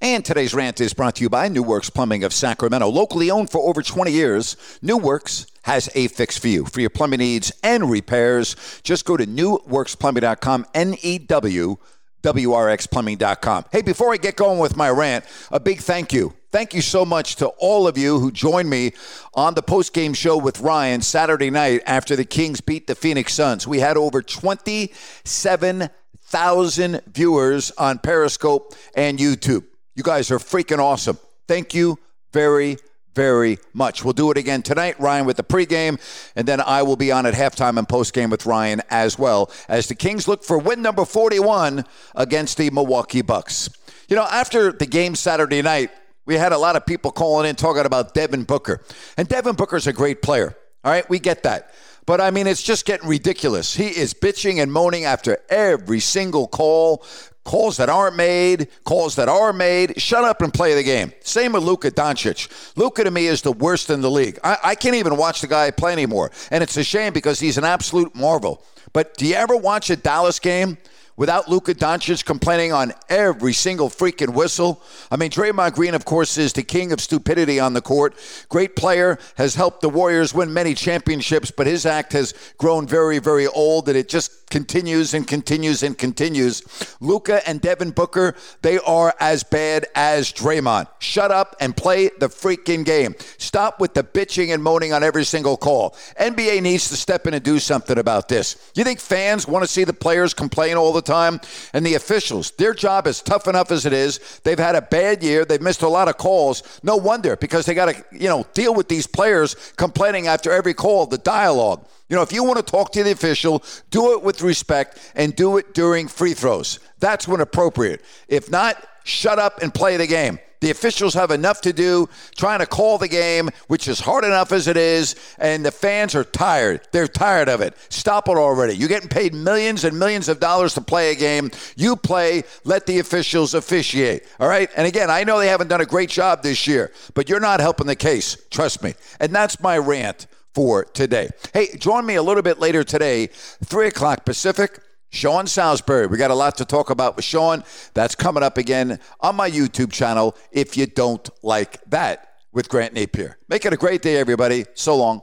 And today's rant is brought to you by New Works Plumbing of Sacramento. Locally owned for over 20 years, New Works has a fix for you. For your plumbing needs and repairs, just go to newworksplumbing.com, N E W W R X plumbing.com. Hey, before I get going with my rant, a big thank you. Thank you so much to all of you who joined me on the post-game show with Ryan Saturday night after the Kings beat the Phoenix Suns. We had over 27,000 viewers on Periscope and YouTube. You guys are freaking awesome. Thank you very, very much. We'll do it again tonight, Ryan, with the pregame, and then I will be on at halftime and postgame with Ryan as well as the Kings look for win number 41 against the Milwaukee Bucks. You know, after the game Saturday night, we had a lot of people calling in talking about Devin Booker. And Devin Booker's a great player. All right, we get that. But I mean, it's just getting ridiculous. He is bitching and moaning after every single call, calls that aren't made, calls that are made. Shut up and play the game. Same with Luka Doncic. Luka to me is the worst in the league. I, I can't even watch the guy play anymore. And it's a shame because he's an absolute marvel. But do you ever watch a Dallas game? Without Luka Doncic complaining on every single freaking whistle. I mean, Draymond Green, of course, is the king of stupidity on the court. Great player, has helped the Warriors win many championships, but his act has grown very, very old, and it just continues and continues and continues. Luka and Devin Booker, they are as bad as Draymond. Shut up and play the freaking game. Stop with the bitching and moaning on every single call. NBA needs to step in and do something about this. You think fans want to see the players complain all the time? And the officials, their job is tough enough as it is. They've had a bad year. They've missed a lot of calls. No wonder because they got to, you know, deal with these players complaining after every call, the dialogue. You know, if you want to talk to the official, do it with respect and do it during free throws. That's when appropriate. If not, shut up and play the game. The officials have enough to do trying to call the game, which is hard enough as it is, and the fans are tired. They're tired of it. Stop it already. You're getting paid millions and millions of dollars to play a game. You play, let the officials officiate. All right? And again, I know they haven't done a great job this year, but you're not helping the case. Trust me. And that's my rant for today. Hey, join me a little bit later today, 3 o'clock Pacific. Sean Salisbury. We got a lot to talk about with Sean. That's coming up again on my YouTube channel if you don't like that with Grant Napier. Make it a great day, everybody. So long.